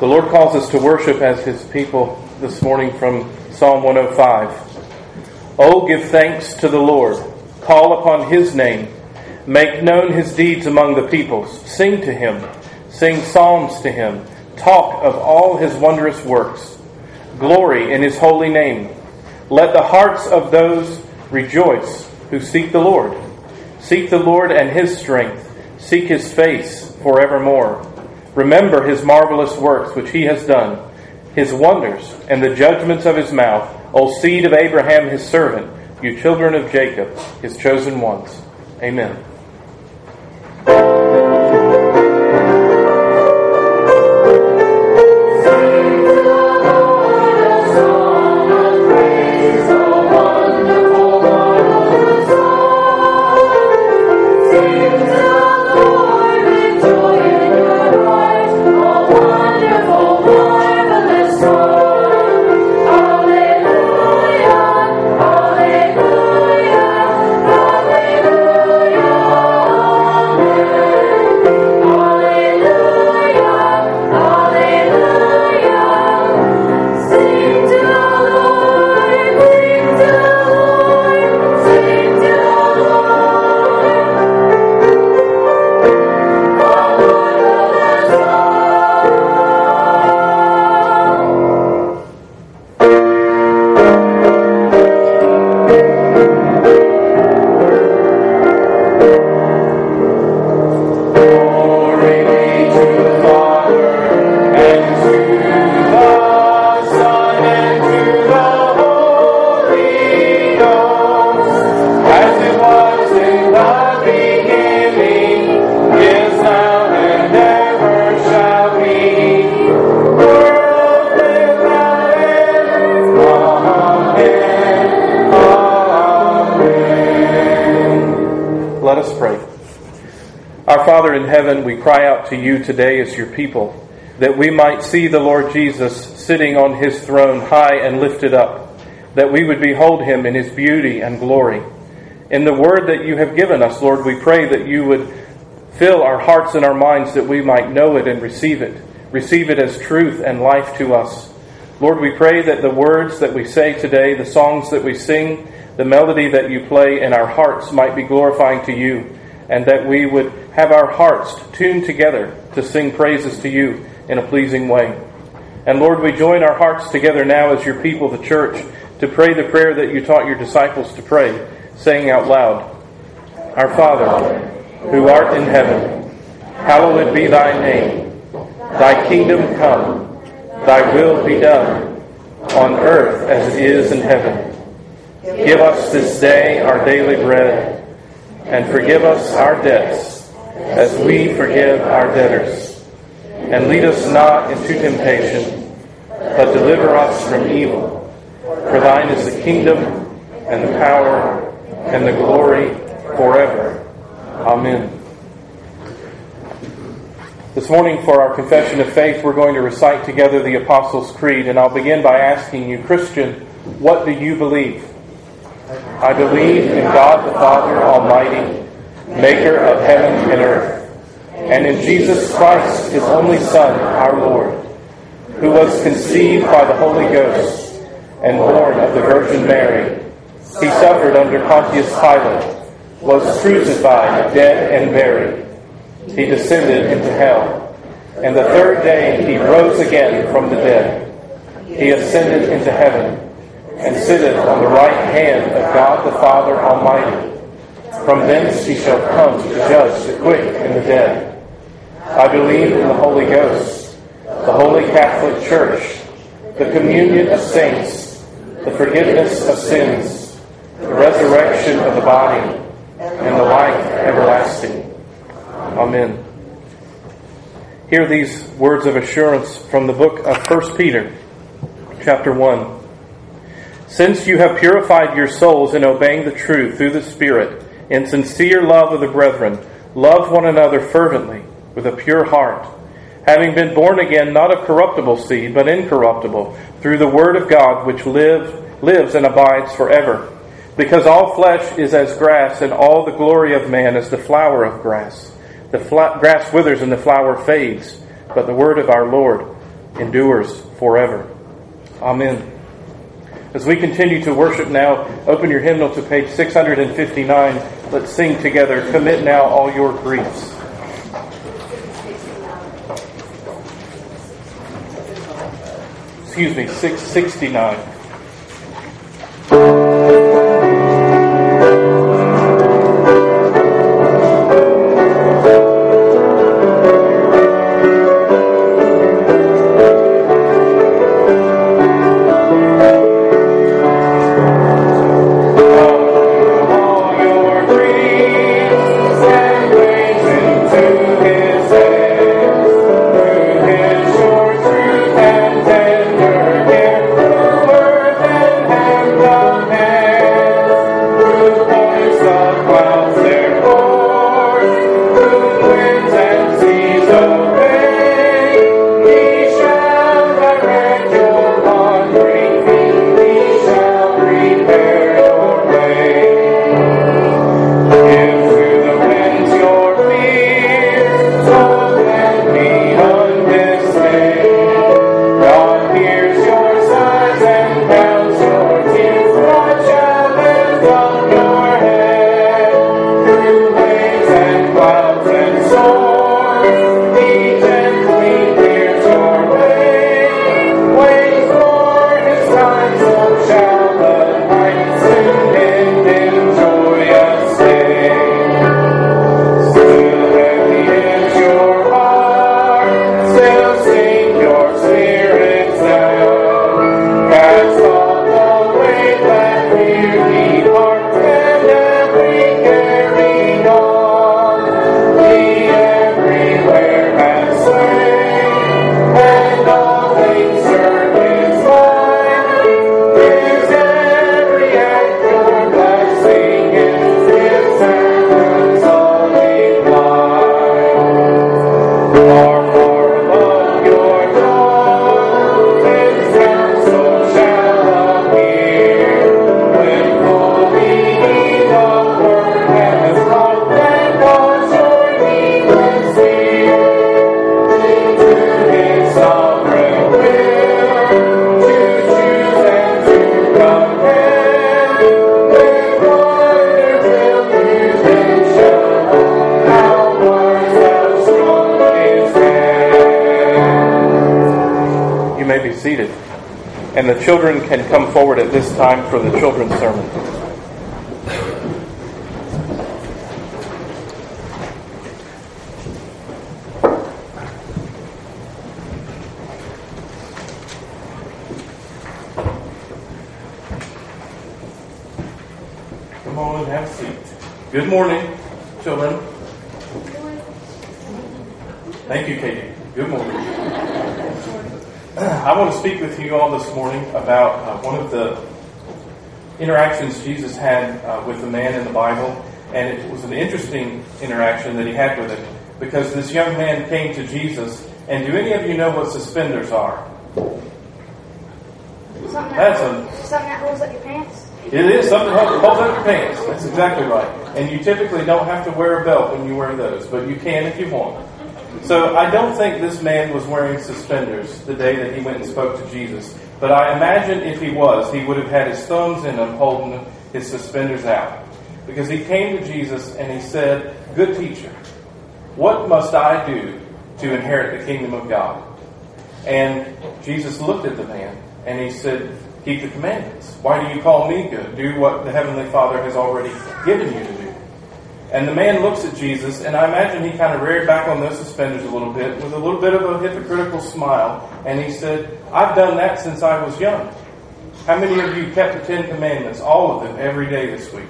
The Lord calls us to worship as His people this morning from Psalm 105. Oh, give thanks to the Lord. Call upon His name. Make known His deeds among the peoples. Sing to Him. Sing psalms to Him. Talk of all His wondrous works. Glory in His holy name. Let the hearts of those rejoice who seek the Lord. Seek the Lord and His strength. Seek His face forevermore. Remember his marvelous works which he has done, his wonders, and the judgments of his mouth, O seed of Abraham his servant, you children of Jacob, his chosen ones. Amen. Father in heaven, we cry out to you today as your people that we might see the Lord Jesus sitting on his throne high and lifted up, that we would behold him in his beauty and glory. In the word that you have given us, Lord, we pray that you would fill our hearts and our minds that we might know it and receive it, receive it as truth and life to us. Lord, we pray that the words that we say today, the songs that we sing, the melody that you play in our hearts might be glorifying to you, and that we would have our hearts tuned together to sing praises to you in a pleasing way. And Lord, we join our hearts together now as your people, the church, to pray the prayer that you taught your disciples to pray, saying out loud, Our Father, who art in heaven, hallowed be thy name. Thy kingdom come, thy will be done, on earth as it is in heaven. Give us this day our daily bread, and forgive us our debts as we forgive our debtors. And lead us not into temptation, but deliver us from evil. For thine is the kingdom, and the power, and the glory forever. Amen. This morning, for our confession of faith, we're going to recite together the Apostles' Creed, and I'll begin by asking you, Christian, what do you believe? I believe in God the Father Almighty maker of heaven and earth, and in Jesus Christ, his only Son, our Lord, who was conceived by the Holy Ghost and born of the Virgin Mary. He suffered under Pontius Pilate, was crucified, dead, and buried. He descended into hell, and the third day he rose again from the dead. He ascended into heaven, and sitteth on the right hand of God the Father Almighty. From thence he shall come to judge the quick and the dead. I believe in the Holy Ghost, the Holy Catholic Church, the communion of saints, the forgiveness of sins, the resurrection of the body, and the life everlasting. Amen. Hear these words of assurance from the book of 1 Peter, chapter 1. Since you have purified your souls in obeying the truth through the Spirit, in sincere love of the brethren, love one another fervently with a pure heart, having been born again not of corruptible seed, but incorruptible, through the word of God which live, lives and abides forever. Because all flesh is as grass, and all the glory of man as the flower of grass. The grass withers and the flower fades, but the word of our Lord endures forever. Amen. As we continue to worship now, open your hymnal to page 659. Let's sing together, Commit Now All Your Griefs. Excuse me, 669. Children can come forward at this time for the children's sermon. Come on and have a seat. Good morning, children. Thank you, Katie. Good morning. I want to speak with you all this morning about uh, one of the interactions Jesus had uh, with a man in the Bible, and it was an interesting interaction that he had with him because this young man came to Jesus. And do any of you know what suspenders are? Something that, That's holds, a, something that holds up your pants. It is something that holds up your pants. That's exactly right. And you typically don't have to wear a belt when you wear those, but you can if you want. So I don't think this man was wearing suspenders the day that he went and spoke to Jesus. But I imagine if he was, he would have had his thumbs in them holding his suspenders out. Because he came to Jesus and he said, Good teacher, what must I do to inherit the kingdom of God? And Jesus looked at the man and he said, Keep the commandments. Why do you call me good? Do what the Heavenly Father has already given you to do. And the man looks at Jesus, and I imagine he kind of reared back on those suspenders a little bit with a little bit of a hypocritical smile. And he said, I've done that since I was young. How many of you kept the Ten Commandments, all of them, every day this week?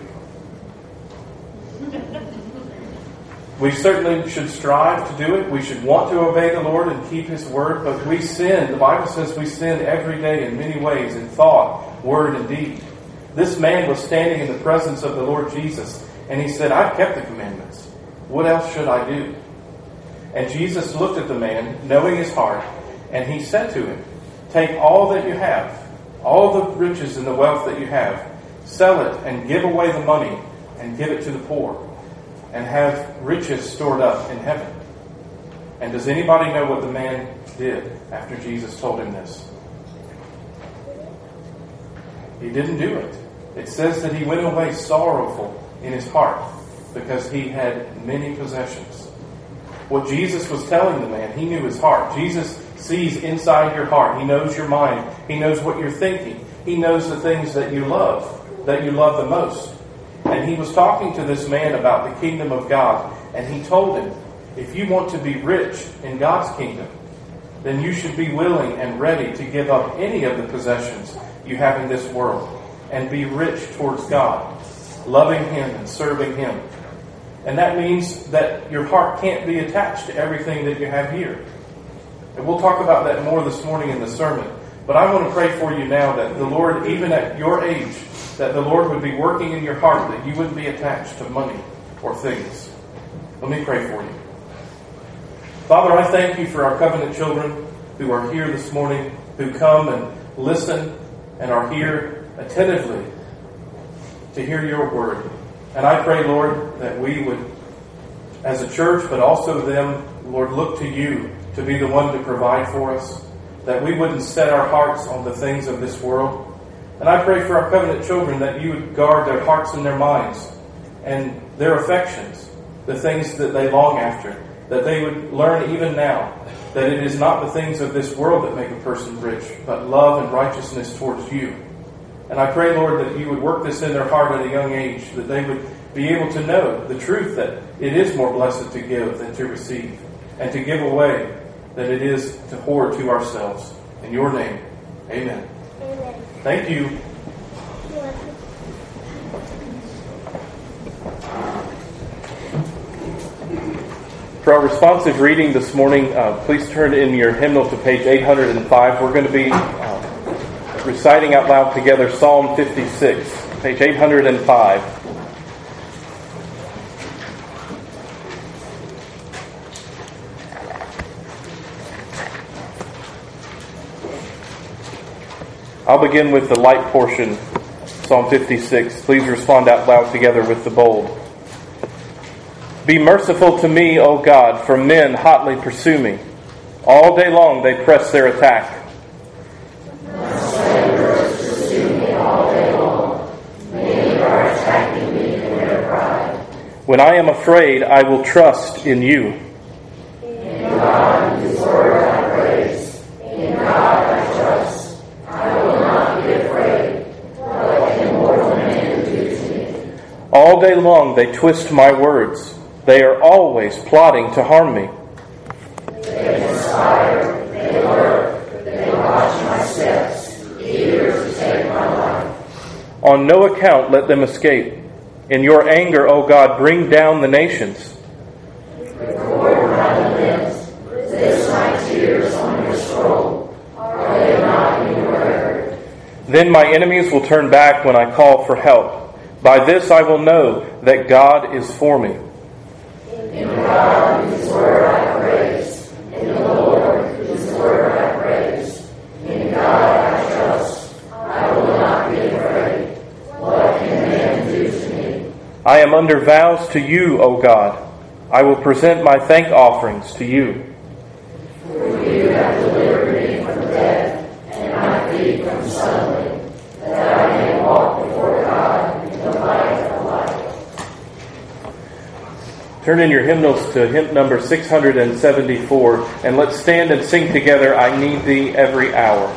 We certainly should strive to do it. We should want to obey the Lord and keep His word, but we sin. The Bible says we sin every day in many ways in thought, word, and deed. This man was standing in the presence of the Lord Jesus and he said, I've kept the commandments. What else should I do? And Jesus looked at the man, knowing his heart, and he said to him, Take all that you have, all the riches and the wealth that you have, sell it and give away the money and give it to the poor, and have riches stored up in heaven. And does anybody know what the man did after Jesus told him this? He didn't do it. It says that he went away sorrowful in his heart because he had many possessions. What Jesus was telling the man, he knew his heart. Jesus sees inside your heart. He knows your mind. He knows what you're thinking. He knows the things that you love, that you love the most. And he was talking to this man about the kingdom of God. And he told him, if you want to be rich in God's kingdom, then you should be willing and ready to give up any of the possessions you have in this world and be rich towards God, loving Him and serving Him. And that means that your heart can't be attached to everything that you have here. And we'll talk about that more this morning in the sermon. But I want to pray for you now that the Lord, even at your age, that the Lord would be working in your heart, that you wouldn't be attached to money or things. Let me pray for you. Father, I thank you for our covenant children who are here this morning, who come and listen and are here attentively to hear your word. And I pray, Lord, that we would, as a church, but also them, Lord, look to you to be the one to provide for us, that we wouldn't set our hearts on the things of this world. And I pray for our covenant children that you would guard their hearts and their minds and their affections, the things that they long after, that they would learn even now that it is not the things of this world that make a person rich, but love and righteousness towards you. And I pray, Lord, that you would work this in their heart at a young age, that they would be able to know the truth that it is more blessed to give than to receive, and to give away than it is to hoard to ourselves. In your name, amen. amen. Thank you. For our responsive reading this morning, uh, please turn in your hymnal to page 805. We're going to be uh, reciting out loud together Psalm 56, page 805. I'll begin with the light portion, Psalm 56. Please respond out loud together with the bold. Be merciful to me, O God, for men hotly pursue me. All day long they press their attack. When I am afraid, I will trust in you. All day long they twist my words. They are always plotting to harm me. They conspire, they lurk, they watch my steps, eager to take my life. On no account let them escape. In your anger, O God, bring down the nations. Then my enemies will turn back when I call for help. By this I will know that God is for me. In God, I praise. In the Lord, whose word I praise. In God I trust. I will not be afraid. What can man do to me? I am under vows to you, O God. I will present my thank offerings to you. For you have delivered me from death, and my feet from stumbling, that I may walk before God in the light of life. Turn in your hymnals to hymn number 674, and let's stand and sing together, I Need Thee Every Hour.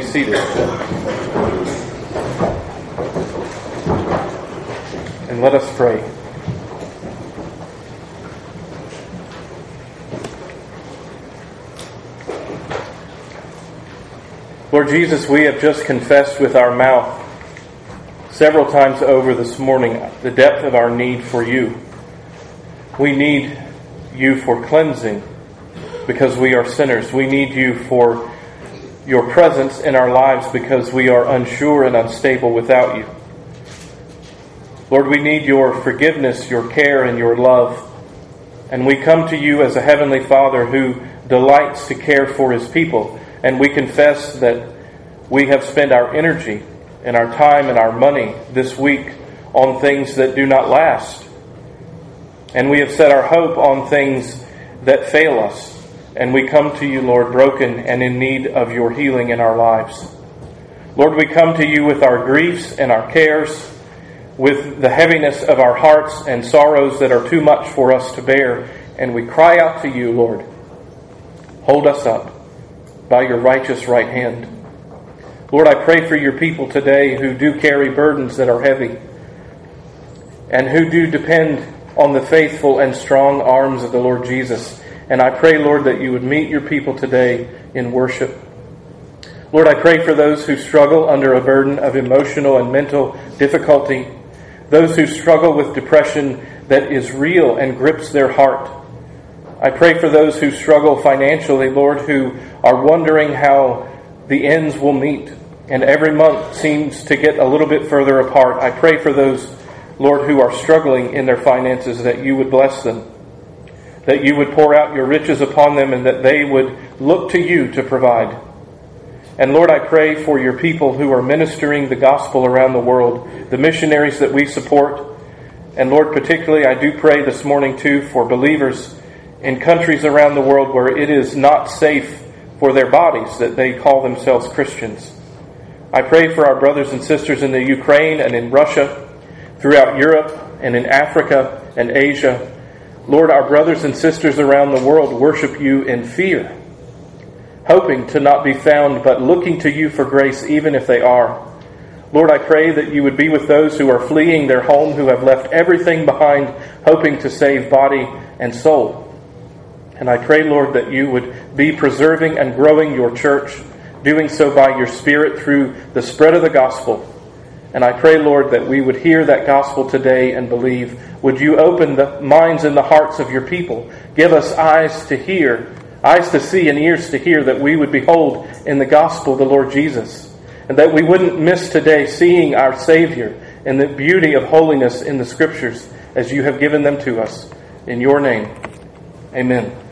Be seated. And let us pray. Lord Jesus, we have just confessed with our mouth several times over this morning the depth of our need for you. We need you for cleansing because we are sinners. We need you for your presence in our lives because we are unsure and unstable without you. Lord, we need your forgiveness, your care, and your love. And we come to you as a Heavenly Father who delights to care for His people. And we confess that we have spent our energy and our time and our money this week on things that do not last. And we have set our hope on things that fail us. And we come to you, Lord, broken and in need of your healing in our lives. Lord, we come to you with our griefs and our cares, with the heaviness of our hearts and sorrows that are too much for us to bear. And we cry out to you, Lord, hold us up by your righteous right hand. Lord, I pray for your people today who do carry burdens that are heavy and who do depend on the faithful and strong arms of the Lord Jesus. And I pray, Lord, that you would meet your people today in worship. Lord, I pray for those who struggle under a burden of emotional and mental difficulty, those who struggle with depression that is real and grips their heart. I pray for those who struggle financially, Lord, who are wondering how the ends will meet and every month seems to get a little bit further apart. I pray for those, Lord, who are struggling in their finances that you would bless them, that you would pour out your riches upon them, and that they would look to you to provide. And Lord, I pray for your people who are ministering the gospel around the world, the missionaries that we support. And Lord, particularly, I do pray this morning too for believers in countries around the world where it is not safe for their bodies that they call themselves Christians. I pray for our brothers and sisters in the Ukraine and in Russia, throughout Europe and in Africa and Asia. Lord, our brothers and sisters around the world worship you in fear, hoping to not be found, but looking to you for grace even if they are. Lord, I pray that you would be with those who are fleeing their home, who have left everything behind, hoping to save body and soul. And I pray, Lord, that you would be preserving and growing your church doing so by your Spirit through the spread of the gospel. And I pray, Lord, that we would hear that gospel today and believe. Would you open the minds and the hearts of your people? Give us eyes to hear, eyes to see, and ears to hear, that we would behold in the gospel the Lord Jesus. And that we wouldn't miss today seeing our Savior and the beauty of holiness in the Scriptures as you have given them to us. In your name, amen.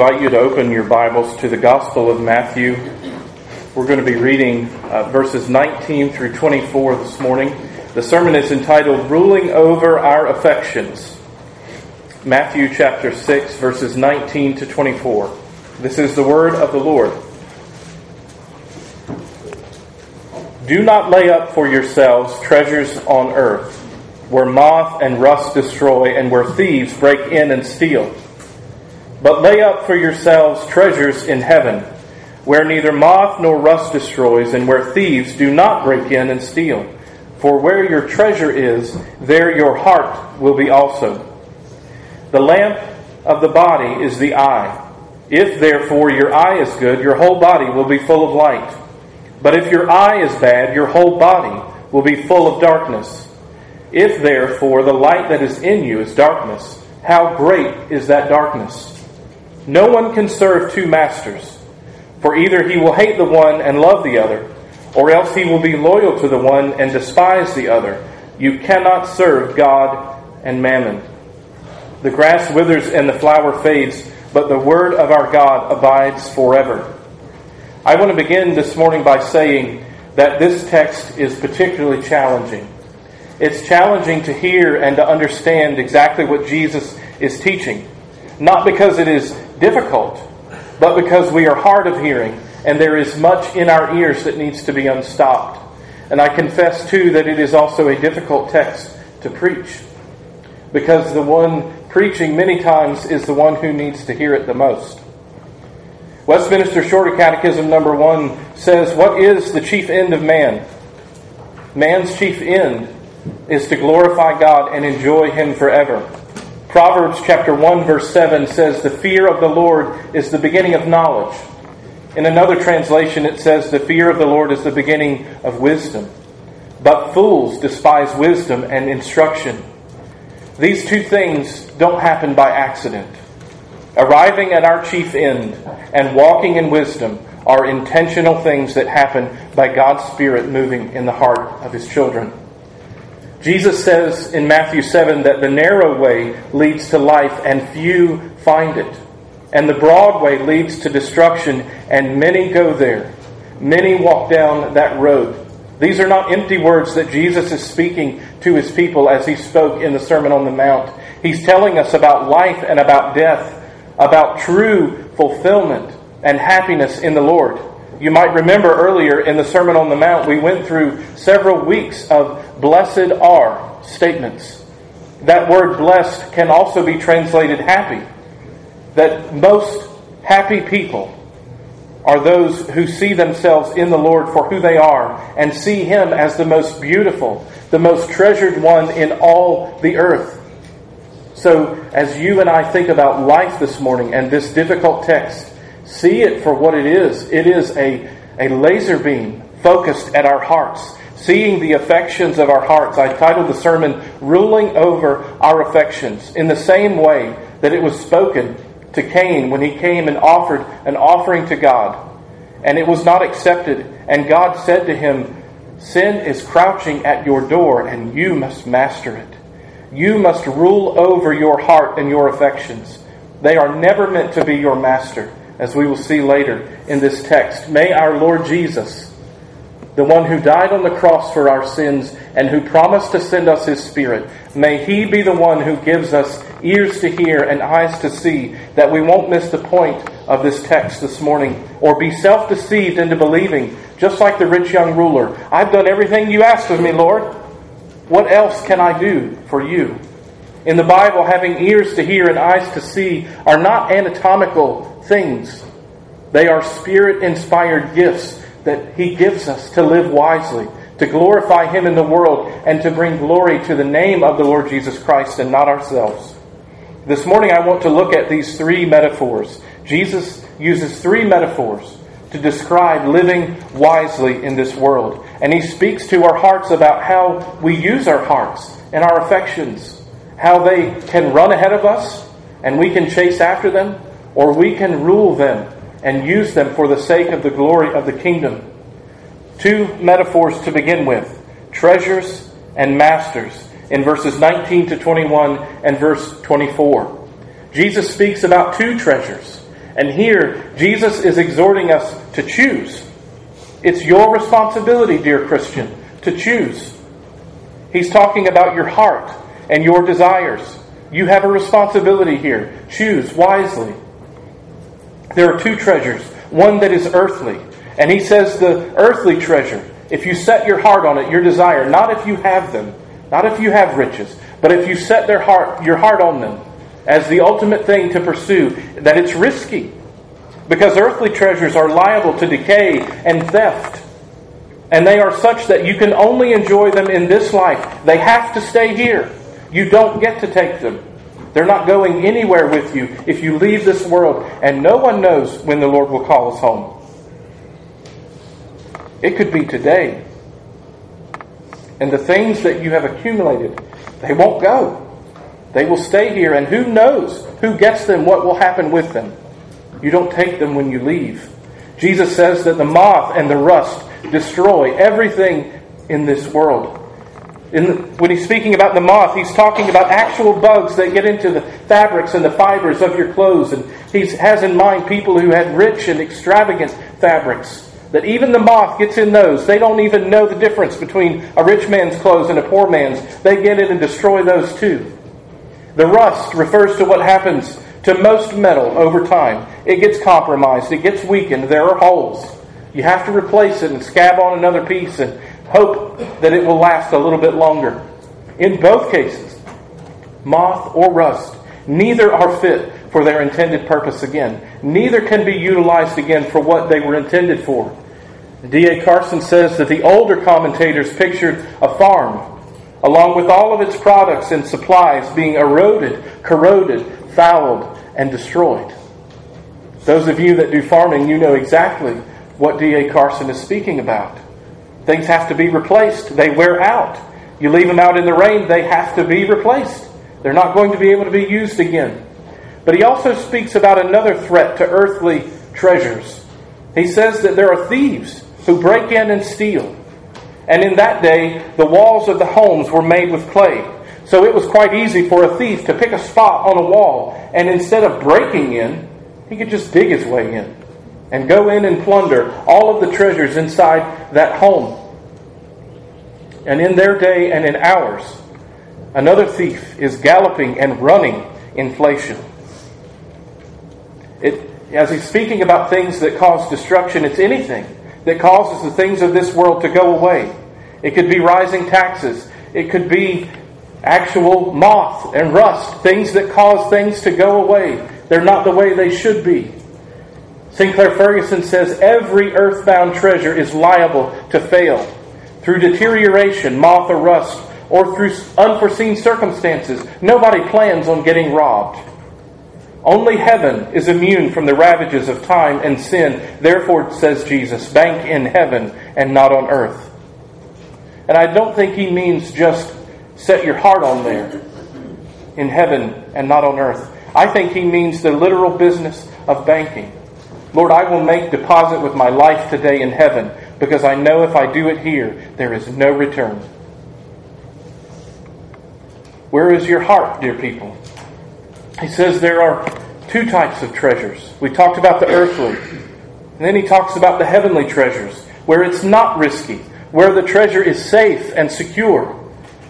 Invite you to open your Bibles to the Gospel of Matthew. We're going to be reading uh, verses 19 through 24 this morning. The sermon is entitled Ruling Over Our Affections. Matthew chapter 6, verses 19 to 24. This is the word of the Lord. Do not lay up for yourselves treasures on earth, where moth and rust destroy, and where thieves break in and steal. But lay up for yourselves treasures in heaven, where neither moth nor rust destroys, and where thieves do not break in and steal. For where your treasure is, there your heart will be also. The lamp of the body is the eye. If therefore your eye is good, your whole body will be full of light. But if your eye is bad, your whole body will be full of darkness. If therefore the light that is in you is darkness, how great is that darkness? No one can serve two masters, for either he will hate the one and love the other, or else he will be loyal to the one and despise the other. You cannot serve God and mammon. The grass withers and the flower fades, but the word of our God abides forever. I want to begin this morning by saying that this text is particularly challenging. It's challenging to hear and to understand exactly what Jesus is teaching. Not because it is difficult, but because we are hard of hearing and there is much in our ears that needs to be unstopped. And I confess too that it is also a difficult text to preach because the one preaching many times is the one who needs to hear it the most. Westminster Shorter Catechism number one says, What is the chief end of man? Man's chief end is to glorify God and enjoy Him forever. Proverbs chapter 1 verse 7 says, The fear of the Lord is the beginning of knowledge. In another translation, it says, The fear of the Lord is the beginning of wisdom. But fools despise wisdom and instruction. These two things don't happen by accident. Arriving at our chief end and walking in wisdom are intentional things that happen by God's Spirit moving in the heart of His children. Jesus says in Matthew 7 that the narrow way leads to life and few find it. And the broad way leads to destruction and many go there. Many walk down that road. These are not empty words that Jesus is speaking to his people as he spoke in the Sermon on the Mount. He's telling us about life and about death, about true fulfillment and happiness in the Lord. You might remember earlier in the Sermon on the Mount, we went through several weeks of blessed are statements. That word blessed can also be translated happy. That most happy people are those who see themselves in the Lord for who they are and see Him as the most beautiful, the most treasured one in all the earth. So, as you and I think about life this morning and this difficult text, See it for what it is. It is a, a laser beam focused at our hearts, seeing the affections of our hearts. I titled the sermon, Ruling Over Our Affections, in the same way that it was spoken to Cain when he came and offered an offering to God. And it was not accepted. And God said to him, Sin is crouching at your door, and you must master it. You must rule over your heart and your affections. They are never meant to be your master as we will see later in this text. May our Lord Jesus, the one who died on the cross for our sins and who promised to send us his Spirit, may he be the one who gives us ears to hear and eyes to see, that we won't miss the point of this text this morning or be self deceived into believing, just like the rich young ruler, I've done everything you asked of me, Lord. What else can I do for you? In the Bible, having ears to hear and eyes to see are not anatomical things. They are spirit inspired gifts that He gives us to live wisely, to glorify Him in the world, and to bring glory to the name of the Lord Jesus Christ and not ourselves. This morning I want to look at these three metaphors. Jesus uses three metaphors to describe living wisely in this world. And he speaks to our hearts about how we use our hearts and our affections, how they can run ahead of us and we can chase after them, or we can rule them and use them for the sake of the glory of the kingdom. Two metaphors to begin with treasures and masters in verses 19 to 21 and verse 24. Jesus speaks about two treasures And here, Jesus is exhorting us to choose. It's your responsibility, dear Christian, to choose. He's talking about your heart and your desires. You have a responsibility here. Choose wisely. There are two treasures one that is earthly. And he says the earthly treasure, if you set your heart on it, your desire, not if you have them, not if you have riches, but if you set their heart, your heart on them as the ultimate thing to pursue, that it's risky. Because earthly treasures are liable to decay and theft. And they are such that you can only enjoy them in this life. They have to stay here. You don't get to take them. They're not going anywhere with you if you leave this world, and no one knows when the Lord will call us home. It could be today. And the things that you have accumulated, they won't go. They will stay here, and who knows who gets them, what will happen with them. You don't take them when you leave. Jesus says that the moth and the rust destroy everything in this world. In, when he's speaking about the moth, he's talking about actual bugs that get into the fabrics and the fibers of your clothes. And he has in mind people who had rich and extravagant fabrics. That even the moth gets in those. They don't even know the difference between a rich man's clothes and a poor man's. They get in and destroy those too. The rust refers to what happens to most metal over time. It gets compromised, it gets weakened, there are holes. You have to replace it and scab on another piece and hope that it will last a little bit longer. In both cases, moth or rust, neither are fit for their intended purpose again. Neither can be utilized again for what they were intended for. D.A. Carson says that the older commentators pictured a farm, along with all of its products and supplies, being eroded, corroded, fouled, and destroyed. Those of you that do farming, you know exactly what D.A. Carson is speaking about. Things have to be replaced. They wear out. You leave them out in the rain, they have to be replaced. They're not going to be able to be used again. But he also speaks about another threat to earthly treasures. He says that there are thieves who break in and steal. And in that day, the walls of the homes were made with clay. So it was quite easy for a thief to pick a spot on a wall, and instead of breaking in, he could just dig his way in and go in and plunder all of the treasures inside that home. And in their day and in ours, another thief is galloping and running inflation. It, as he's speaking about things that cause destruction, it's anything that causes the things of this world to go away. It could be rising taxes. It could be actual moth and rust, things that cause things to go away. They're not the way they should be. Sinclair Ferguson says every earthbound treasure is liable to fail through deterioration, moth or rust, or through unforeseen circumstances. Nobody plans on getting robbed. Only heaven is immune from the ravages of time and sin. Therefore, says Jesus, bank in heaven and not on earth. And I don't think he means just set your heart on there in heaven and not on earth. I think he means the literal business of banking. Lord, I will make deposit with my life today in heaven because I know if I do it here, there is no return. Where is your heart, dear people? He says there are two types of treasures. We talked about the earthly, and then he talks about the heavenly treasures, where it's not risky, where the treasure is safe and secure,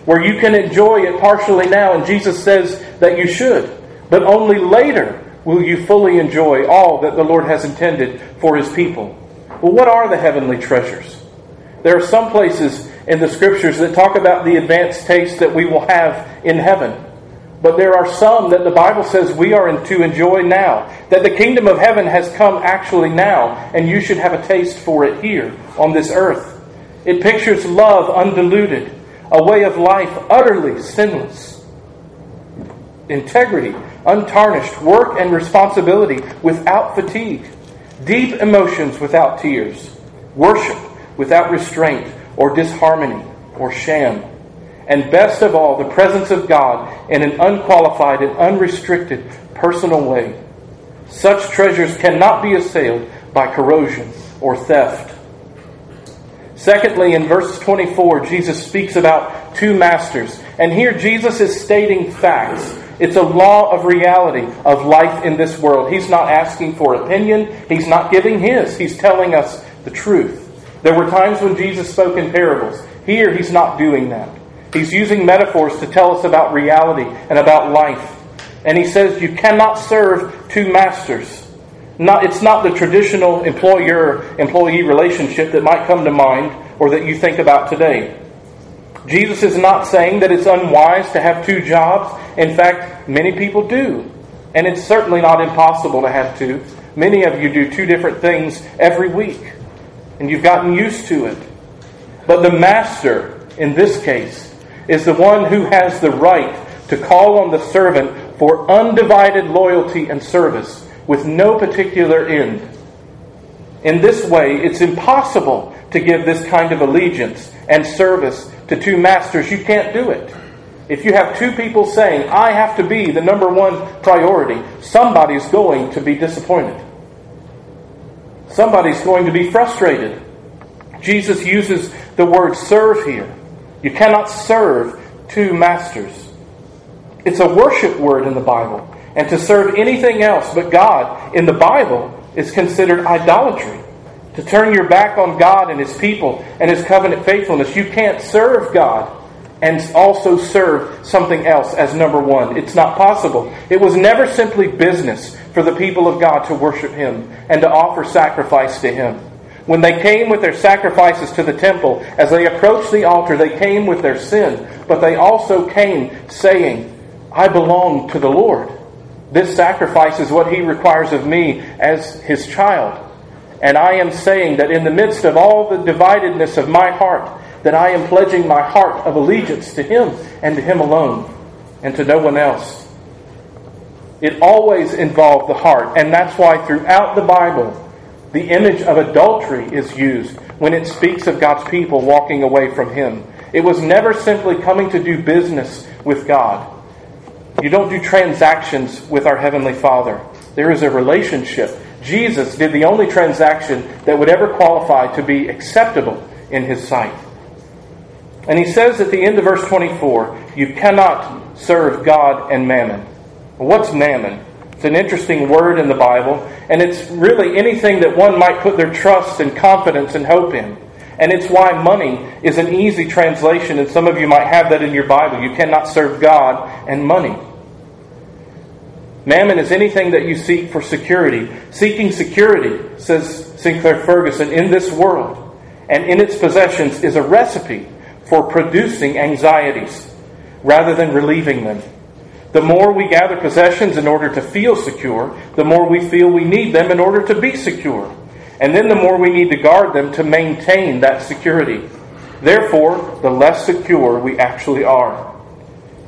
where you can enjoy it partially now, and Jesus says that you should, but only later will you fully enjoy all that the Lord has intended for his people. Well, what are the heavenly treasures? There are some places in the scriptures that talk about the advanced taste that we will have in heaven. But there are some that the Bible says we are to enjoy now. That the kingdom of heaven has come actually now, and you should have a taste for it here on this earth. It pictures love undiluted, a way of life utterly sinless, integrity untarnished, work and responsibility without fatigue, deep emotions without tears, worship without restraint or disharmony or sham, and best of all, the presence of God in an unqualified and unrestricted personal way. Such treasures cannot be assailed by corrosion or theft. Secondly, in verse 24, Jesus speaks about two masters. And here Jesus is stating facts It's a law of reality of life in this world. He's not asking for opinion, He's not giving His. He's telling us the truth. There were times when Jesus spoke in parables. Here, He's not doing that. He's using metaphors to tell us about reality and about life. And He says you cannot serve two masters. Not, it's not the traditional employer employee relationship that might come to mind or that you think about today. Jesus is not saying that it's unwise to have two jobs. In fact, many people do. And it's certainly not impossible to have two. Many of you do two different things every week, and you've gotten used to it. But the master, in this case, is the one who has the right to call on the servant for undivided loyalty and service with no particular end. In this way, it's impossible to give this kind of allegiance and service to two masters. You can't do it. If you have two people saying, I have to be the number one priority, somebody's going to be disappointed. Somebody's going to be frustrated. Jesus uses the word serve here. You cannot serve two masters. It's a worship word in the Bible. And to serve anything else but God in the Bible is considered idolatry to turn your back on God and His people and His covenant faithfulness. You can't serve God and also serve something else as number one. It's not possible. It was never simply business for the people of God to worship Him and to offer sacrifice to Him. When they came with their sacrifices to the temple, as they approached the altar, they came with their sin, but they also came saying, I belong to the Lord. This sacrifice is what He requires of me as His child. And I am saying that in the midst of all the dividedness of my heart, that I am pledging my heart of allegiance to Him and to Him alone and to no one else. It always involved the heart, and that's why throughout the Bible, the image of adultery is used when it speaks of God's people walking away from Him. It was never simply coming to do business with God. You don't do transactions with our Heavenly Father. There is a relationship Jesus did the only transaction that would ever qualify to be acceptable in his sight. And he says at the end of verse 24, you cannot serve God and mammon. What's mammon? It's an interesting word in the Bible, and it's really anything that one might put their trust and confidence and hope in. And it's why money is an easy translation, and some of you might have that in your Bible. You cannot serve God and money. Mammon is anything that you seek for security. Seeking security, says Sinclair Ferguson, in this world and in its possessions is a recipe for producing anxieties rather than relieving them. The more we gather possessions in order to feel secure, the more we feel we need them in order to be secure. And then the more we need to guard them to maintain that security. Therefore, the less secure we actually are.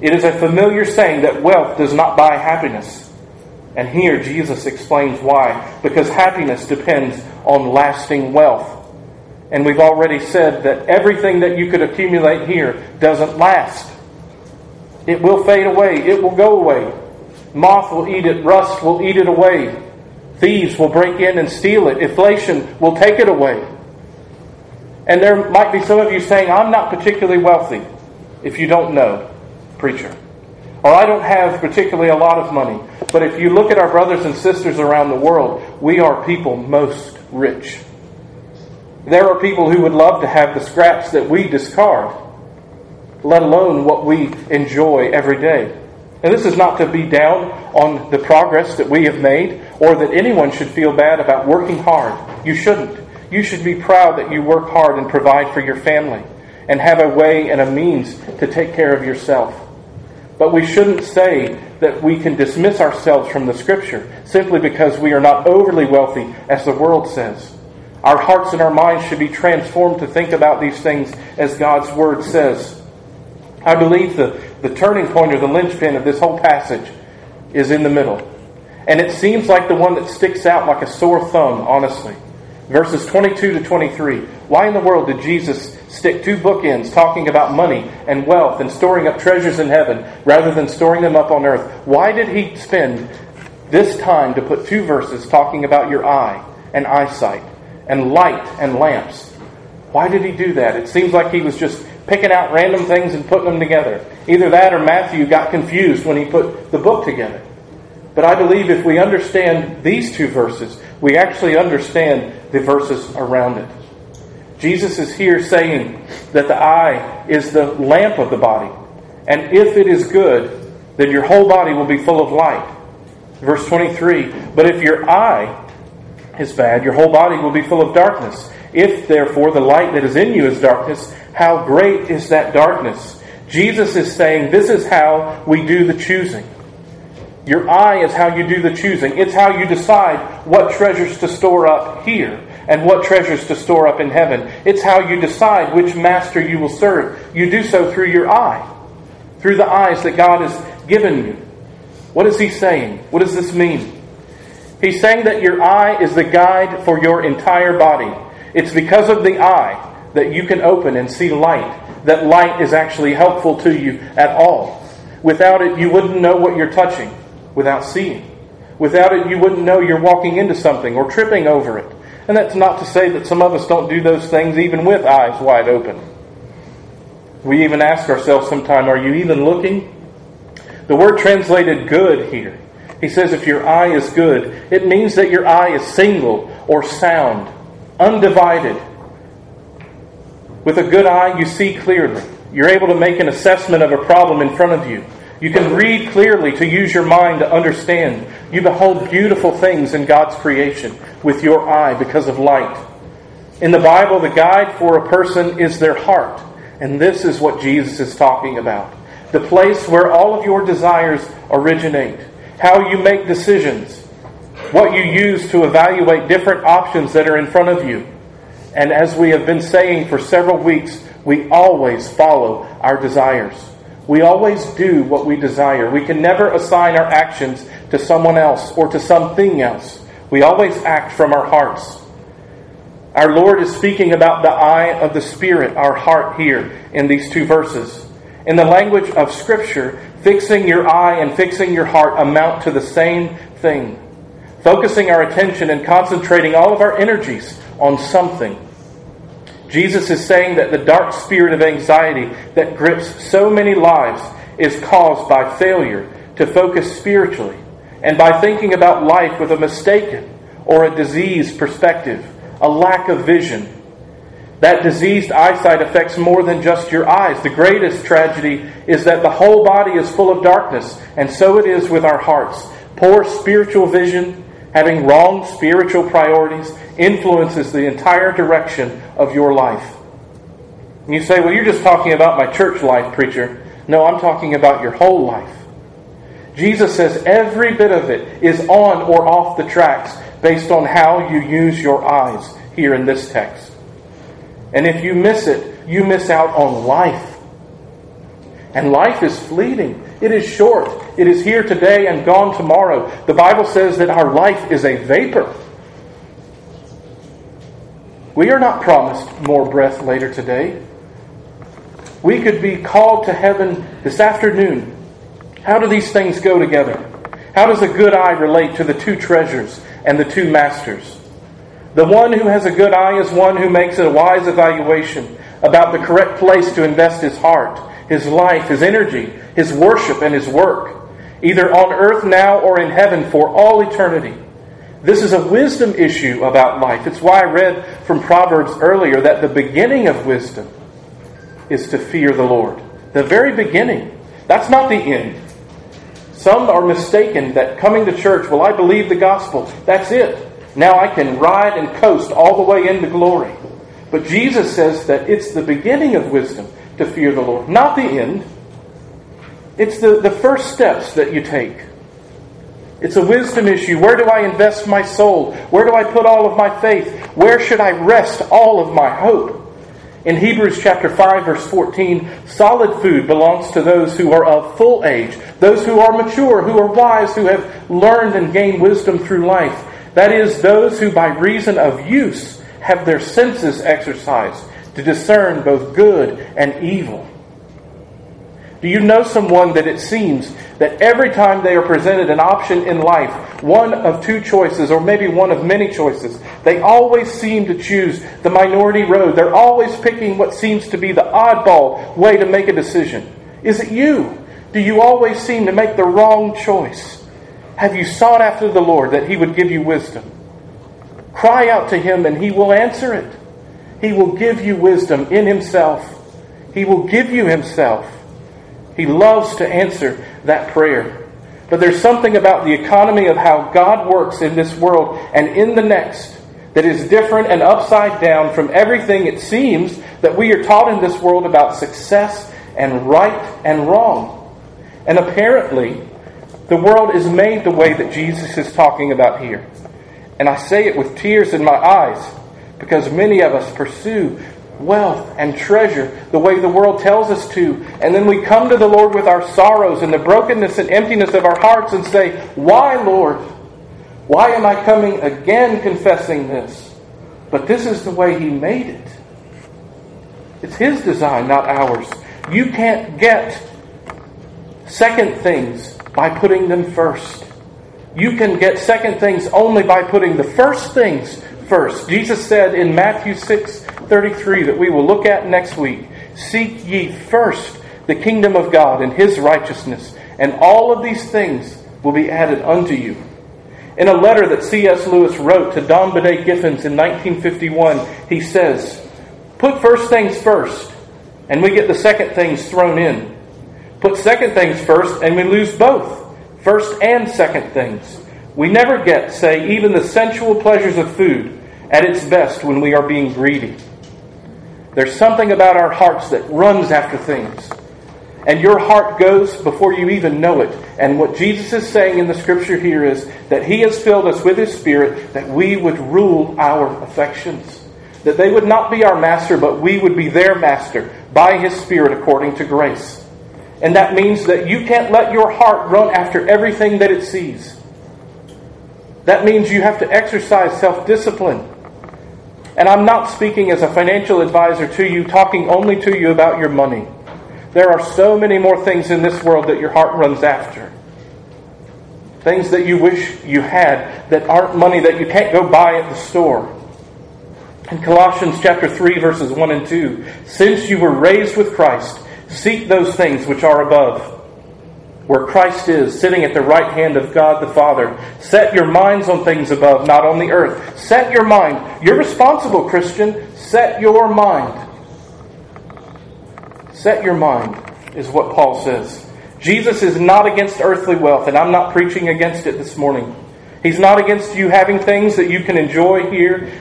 It is a familiar saying that wealth does not buy happiness. And here Jesus explains why. Because happiness depends on lasting wealth. And we've already said that everything that you could accumulate here doesn't last. It will fade away, it will go away. Moth will eat it, rust will eat it away. Thieves will break in and steal it. Inflation will take it away. And there might be some of you saying, I'm not particularly wealthy, if you don't know preacher. Or I don't have particularly a lot of money. But if you look at our brothers and sisters around the world, we are people most rich. There are people who would love to have the scraps that we discard, let alone what we enjoy every day. And this is not to be down on the progress that we have made or that anyone should feel bad about working hard. You shouldn't. You should be proud that you work hard and provide for your family and have a way and a means to take care of yourself. But we shouldn't say that we can dismiss ourselves from the Scripture simply because we are not overly wealthy, as the world says. Our hearts and our minds should be transformed to think about these things as God's Word says. I believe the, the turning point or the linchpin of this whole passage is in the middle. And it seems like the one that sticks out like a sore thumb, honestly. Verses 22 to 23. Why in the world did Jesus stick two bookends talking about money and wealth and storing up treasures in heaven rather than storing them up on earth. Why did he spend this time to put two verses talking about your eye and eyesight and light and lamps? Why did he do that? It seems like he was just picking out random things and putting them together. Either that or Matthew got confused when he put the book together. But I believe if we understand these two verses, we actually understand the verses around it. Jesus is here saying that the eye is the lamp of the body. And if it is good, then your whole body will be full of light. Verse 23 But if your eye is bad, your whole body will be full of darkness. If, therefore, the light that is in you is darkness, how great is that darkness? Jesus is saying this is how we do the choosing. Your eye is how you do the choosing. It's how you decide what treasures to store up here and what treasures to store up in heaven. It's how you decide which master you will serve. You do so through your eye, through the eyes that God has given you. What is he saying? What does this mean? He's saying that your eye is the guide for your entire body. It's because of the eye that you can open and see light, that light is actually helpful to you at all. Without it, you wouldn't know what you're touching without seeing. Without it, you wouldn't know you're walking into something or tripping over it. And that's not to say that some of us don't do those things even with eyes wide open. We even ask ourselves sometimes, are you even looking? The word translated good here. He says if your eye is good, it means that your eye is single or sound, undivided. With a good eye, you see clearly. You're able to make an assessment of a problem in front of you. You can read clearly to use your mind to understand. You behold beautiful things in God's creation with your eye because of light. In the Bible, the guide for a person is their heart. And this is what Jesus is talking about the place where all of your desires originate, how you make decisions, what you use to evaluate different options that are in front of you. And as we have been saying for several weeks, we always follow our desires. We always do what we desire. We can never assign our actions to someone else or to something else. We always act from our hearts. Our Lord is speaking about the eye of the Spirit, our heart here in these two verses. In the language of Scripture, fixing your eye and fixing your heart amount to the same thing. Focusing our attention and concentrating all of our energies on something Jesus is saying that the dark spirit of anxiety that grips so many lives is caused by failure to focus spiritually and by thinking about life with a mistaken or a diseased perspective, a lack of vision. That diseased eyesight affects more than just your eyes. The greatest tragedy is that the whole body is full of darkness, and so it is with our hearts. Poor spiritual vision, having wrong spiritual priorities, influences the entire direction of your life. And you say, well, you're just talking about my church life, preacher. No, I'm talking about your whole life. Jesus says every bit of it is on or off the tracks based on how you use your eyes here in this text. And if you miss it, you miss out on life. And life is fleeting. It is short. It is here today and gone tomorrow. The Bible says that our life is a vapor. We are not promised more breath later today. We could be called to heaven this afternoon. How do these things go together? How does a good eye relate to the two treasures and the two masters? The one who has a good eye is one who makes a wise evaluation about the correct place to invest his heart, his life, his energy, his worship, and his work, either on earth now or in heaven for all eternity. This is a wisdom issue about life. It's why I read from Proverbs earlier that the beginning of wisdom is to fear the Lord. The very beginning. That's not the end. Some are mistaken that coming to church, well, I believe the gospel. That's it. Now I can ride and coast all the way into glory. But Jesus says that it's the beginning of wisdom to fear the Lord, not the end. It's the, the first steps that you take. It's a wisdom issue. Where do I invest my soul? Where do I put all of my faith? Where should I rest all of my hope? In Hebrews chapter 5 verse 14, solid food belongs to those who are of full age, those who are mature, who are wise, who have learned and gained wisdom through life. That is, those who by reason of use have their senses exercised to discern both good and evil. Do you know someone that it seems that every time they are presented an option in life, one of two choices, or maybe one of many choices, they always seem to choose the minority road. They're always picking what seems to be the oddball way to make a decision. Is it you? Do you always seem to make the wrong choice? Have you sought after the Lord that He would give you wisdom? Cry out to Him and He will answer it. He will give you wisdom in Himself. He will give you Himself. He loves to answer that prayer. But there's something about the economy of how God works in this world and in the next that is different and upside down from everything it seems that we are taught in this world about success and right and wrong. And apparently, the world is made the way that Jesus is talking about here. And I say it with tears in my eyes because many of us pursue wealth and treasure the way the world tells us to. And then we come to the Lord with our sorrows and the brokenness and emptiness of our hearts and say, Why, Lord? Why am I coming again confessing this? But this is the way He made it. It's His design, not ours. You can't get second things by putting them first. You can get second things only by putting the first things first. Jesus said in Matthew 6 33 that we will look at next week Seek ye first the kingdom of God and his righteousness, and all of these things will be added unto you. In a letter that C.S. Lewis wrote to Don Bede Griffiths in 1951, he says, Put first things first, and we get the second things thrown in. Put second things first, and we lose both first and second things. We never get, say, even the sensual pleasures of food at its best when we are being greedy. There's something about our hearts that runs after things. And your heart goes before you even know it. And what Jesus is saying in the scripture here is that He has filled us with His Spirit that we would rule our affections. That they would not be our master, but we would be their master by His Spirit according to grace. And that means that you can't let your heart run after everything that it sees. That means you have to exercise self discipline. And I'm not speaking as a financial advisor to you, talking only to you about your money. There are so many more things in this world that your heart runs after. Things that you wish you had that aren't money that you can't go buy at the store. In Colossians chapter 3 verses 1 and 2, since you were raised with Christ, seek those things which are above where Christ is, sitting at the right hand of God the Father. Set your minds on things above, not on the earth. Set your mind. You're responsible, Christian. Set your mind. Set your mind, is what Paul says. Jesus is not against earthly wealth, and I'm not preaching against it this morning. He's not against you having things that you can enjoy here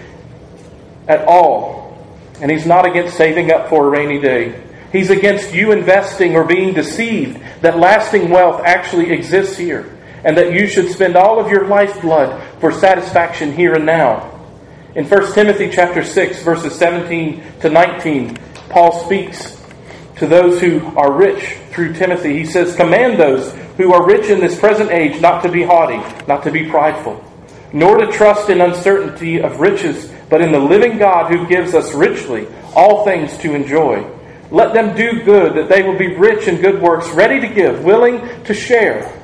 at all. And He's not against saving up for a rainy day. He's against you investing or being deceived that lasting wealth actually exists here and that you should spend all of your lifeblood for satisfaction here and now. In 1 Timothy chapter 6 verses 17 to 19, Paul speaks to those who are rich through Timothy. He says, "Command those who are rich in this present age not to be haughty, not to be prideful, nor to trust in uncertainty of riches, but in the living God who gives us richly all things to enjoy." Let them do good, that they will be rich in good works, ready to give, willing to share,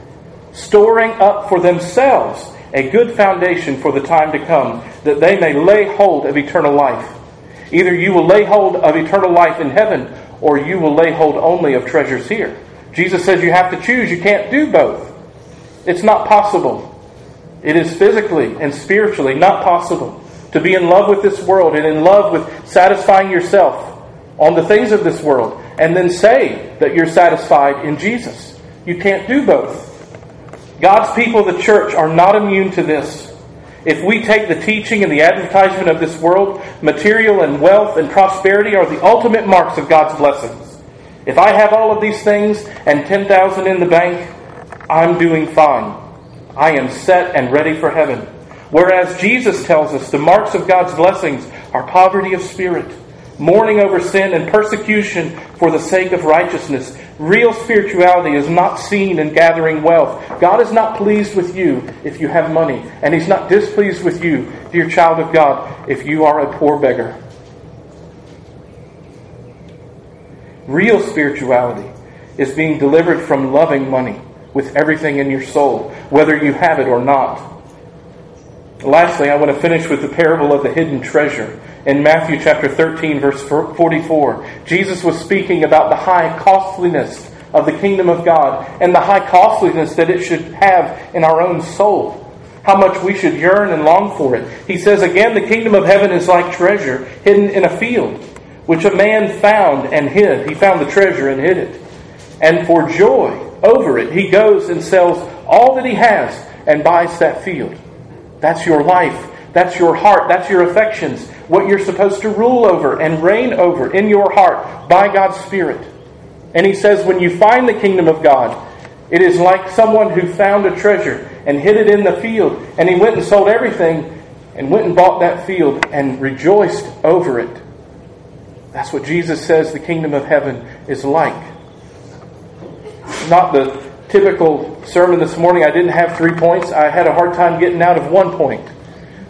storing up for themselves a good foundation for the time to come, that they may lay hold of eternal life. Either you will lay hold of eternal life in heaven, or you will lay hold only of treasures here. Jesus says you have to choose. You can't do both. It's not possible. It is physically and spiritually not possible to be in love with this world and in love with satisfying yourself on the things of this world and then say that you're satisfied in Jesus. You can't do both. God's people, the church, are not immune to this. If we take the teaching and the advertisement of this world, material and wealth and prosperity are the ultimate marks of God's blessings. If I have all of these things and 10,000 in the bank, I'm doing fine. I am set and ready for heaven. Whereas Jesus tells us the marks of God's blessings are poverty of spirit, mourning over sin and persecution for the sake of righteousness. Real spirituality is not seen in gathering wealth. God is not pleased with you if you have money, and He's not displeased with you, dear child of God, if you are a poor beggar. Real spirituality is being delivered from loving money with everything in your soul, whether you have it or not. Lastly, I want to finish with the parable of the hidden treasure. In Matthew chapter 13, verse 44, Jesus was speaking about the high costliness of the kingdom of God and the high costliness that it should have in our own soul. How much we should yearn and long for it. He says again, the kingdom of heaven is like treasure hidden in a field, which a man found and hid. He found the treasure and hid it. And for joy over it, he goes and sells all that he has and buys that field. That's your life. That's your heart. That's your affections. What you're supposed to rule over and reign over in your heart by God's Spirit. And he says, when you find the kingdom of God, it is like someone who found a treasure and hid it in the field. And he went and sold everything and went and bought that field and rejoiced over it. That's what Jesus says the kingdom of heaven is like. Not the typical sermon this morning. I didn't have three points. I had a hard time getting out of one point.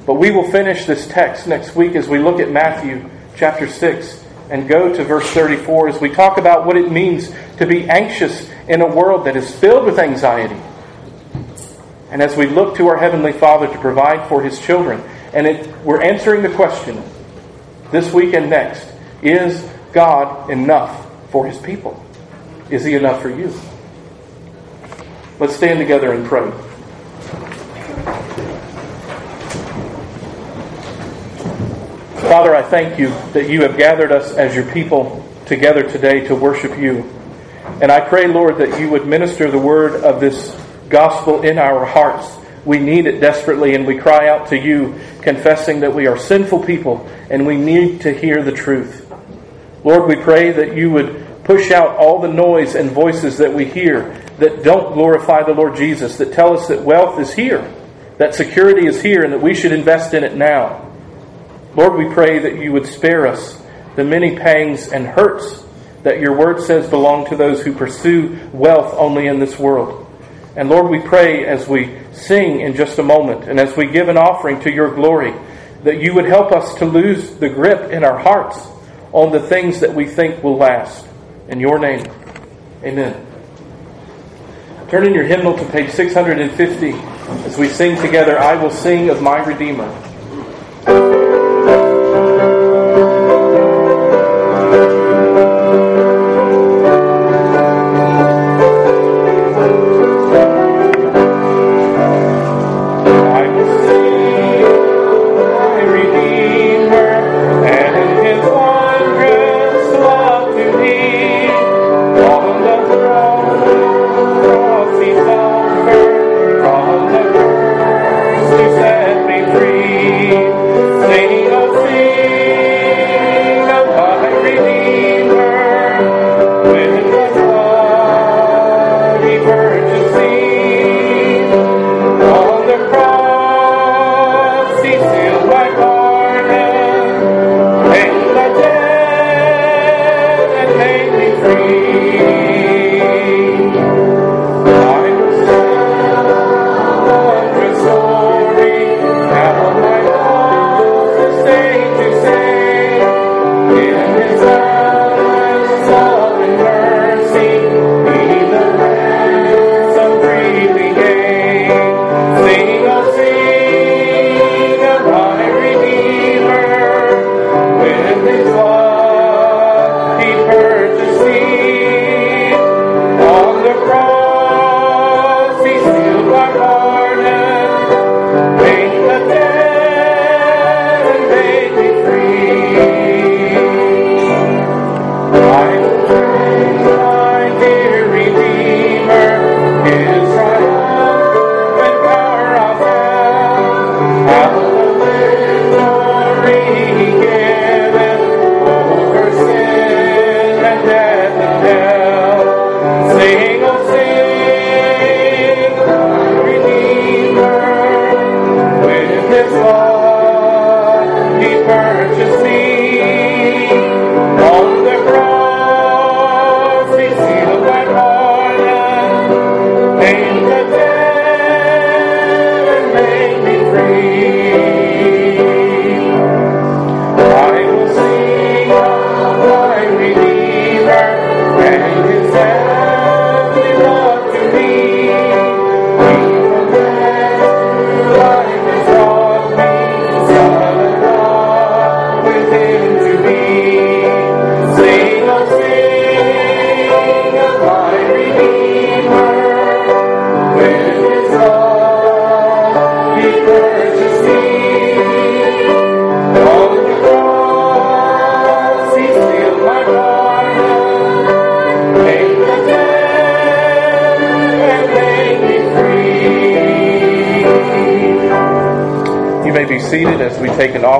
But we will finish this text next week as we look at Matthew chapter 6 and go to verse 34 as we talk about what it means to be anxious in a world that is filled with anxiety. And as we look to our Heavenly Father to provide for His children, and it, we're answering the question this week and next is God enough for His people? Is He enough for you? Let's stand together and pray. Father, I thank you that you have gathered us as your people together today to worship you. And I pray, Lord, that you would minister the word of this gospel in our hearts. We need it desperately, and we cry out to you, confessing that we are sinful people and we need to hear the truth. Lord, we pray that you would push out all the noise and voices that we hear that don't glorify the Lord Jesus, that tell us that wealth is here, that security is here, and that we should invest in it now. Lord, we pray that you would spare us the many pangs and hurts that your word says belong to those who pursue wealth only in this world. And Lord, we pray as we sing in just a moment and as we give an offering to your glory, that you would help us to lose the grip in our hearts on the things that we think will last. In your name, amen. Turn in your hymnal to page 650 as we sing together, I Will Sing of My Redeemer.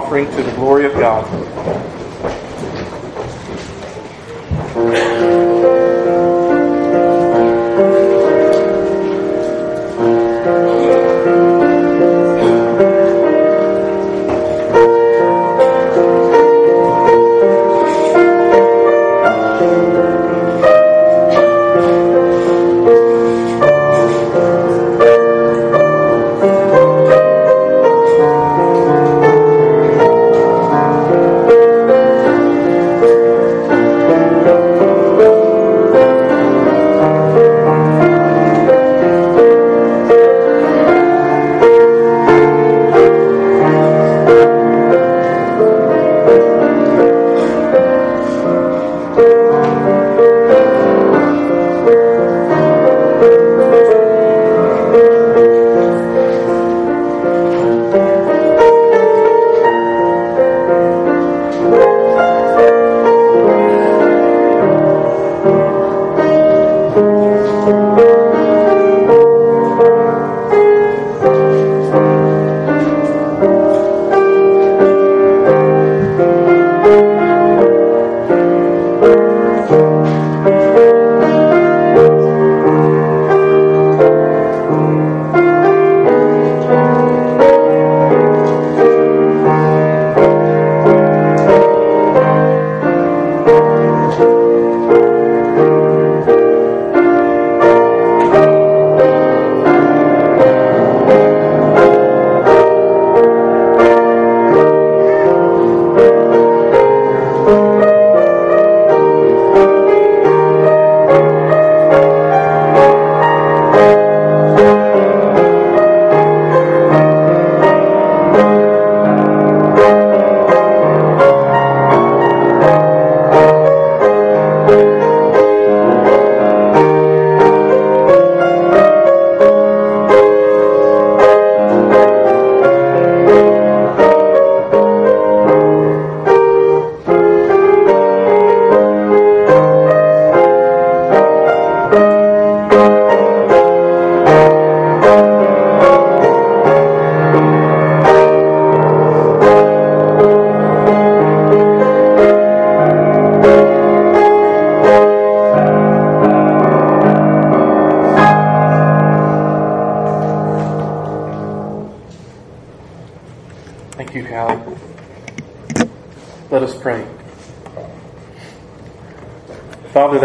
Offering to the glory of God.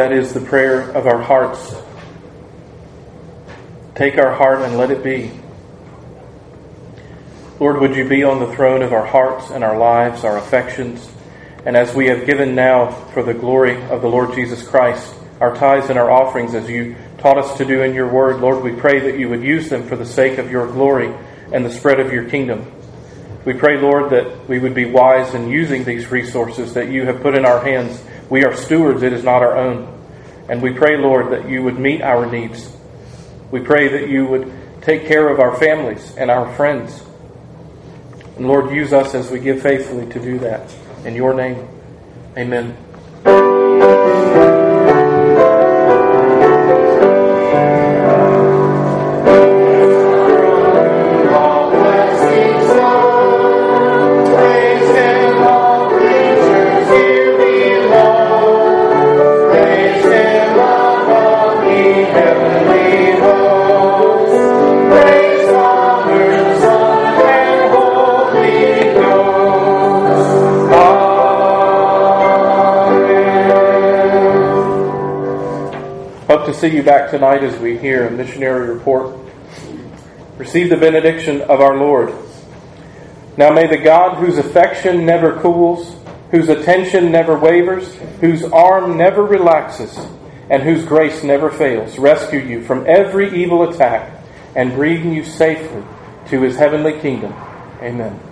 That is the prayer of our hearts. Take our heart and let it be. Lord, would you be on the throne of our hearts and our lives, our affections, and as we have given now for the glory of the Lord Jesus Christ, our tithes and our offerings as you taught us to do in your word, Lord, we pray that you would use them for the sake of your glory and the spread of your kingdom. We pray, Lord, that we would be wise in using these resources that you have put in our hands we are stewards, it is not our own. And we pray, Lord, that you would meet our needs. We pray that you would take care of our families and our friends. And Lord, use us as we give faithfully to do that. In your name, amen. See you back tonight as we hear a missionary report. Receive the benediction of our Lord. Now may the God whose affection never cools, whose attention never wavers, whose arm never relaxes, and whose grace never fails, rescue you from every evil attack and bring you safely to his heavenly kingdom. Amen.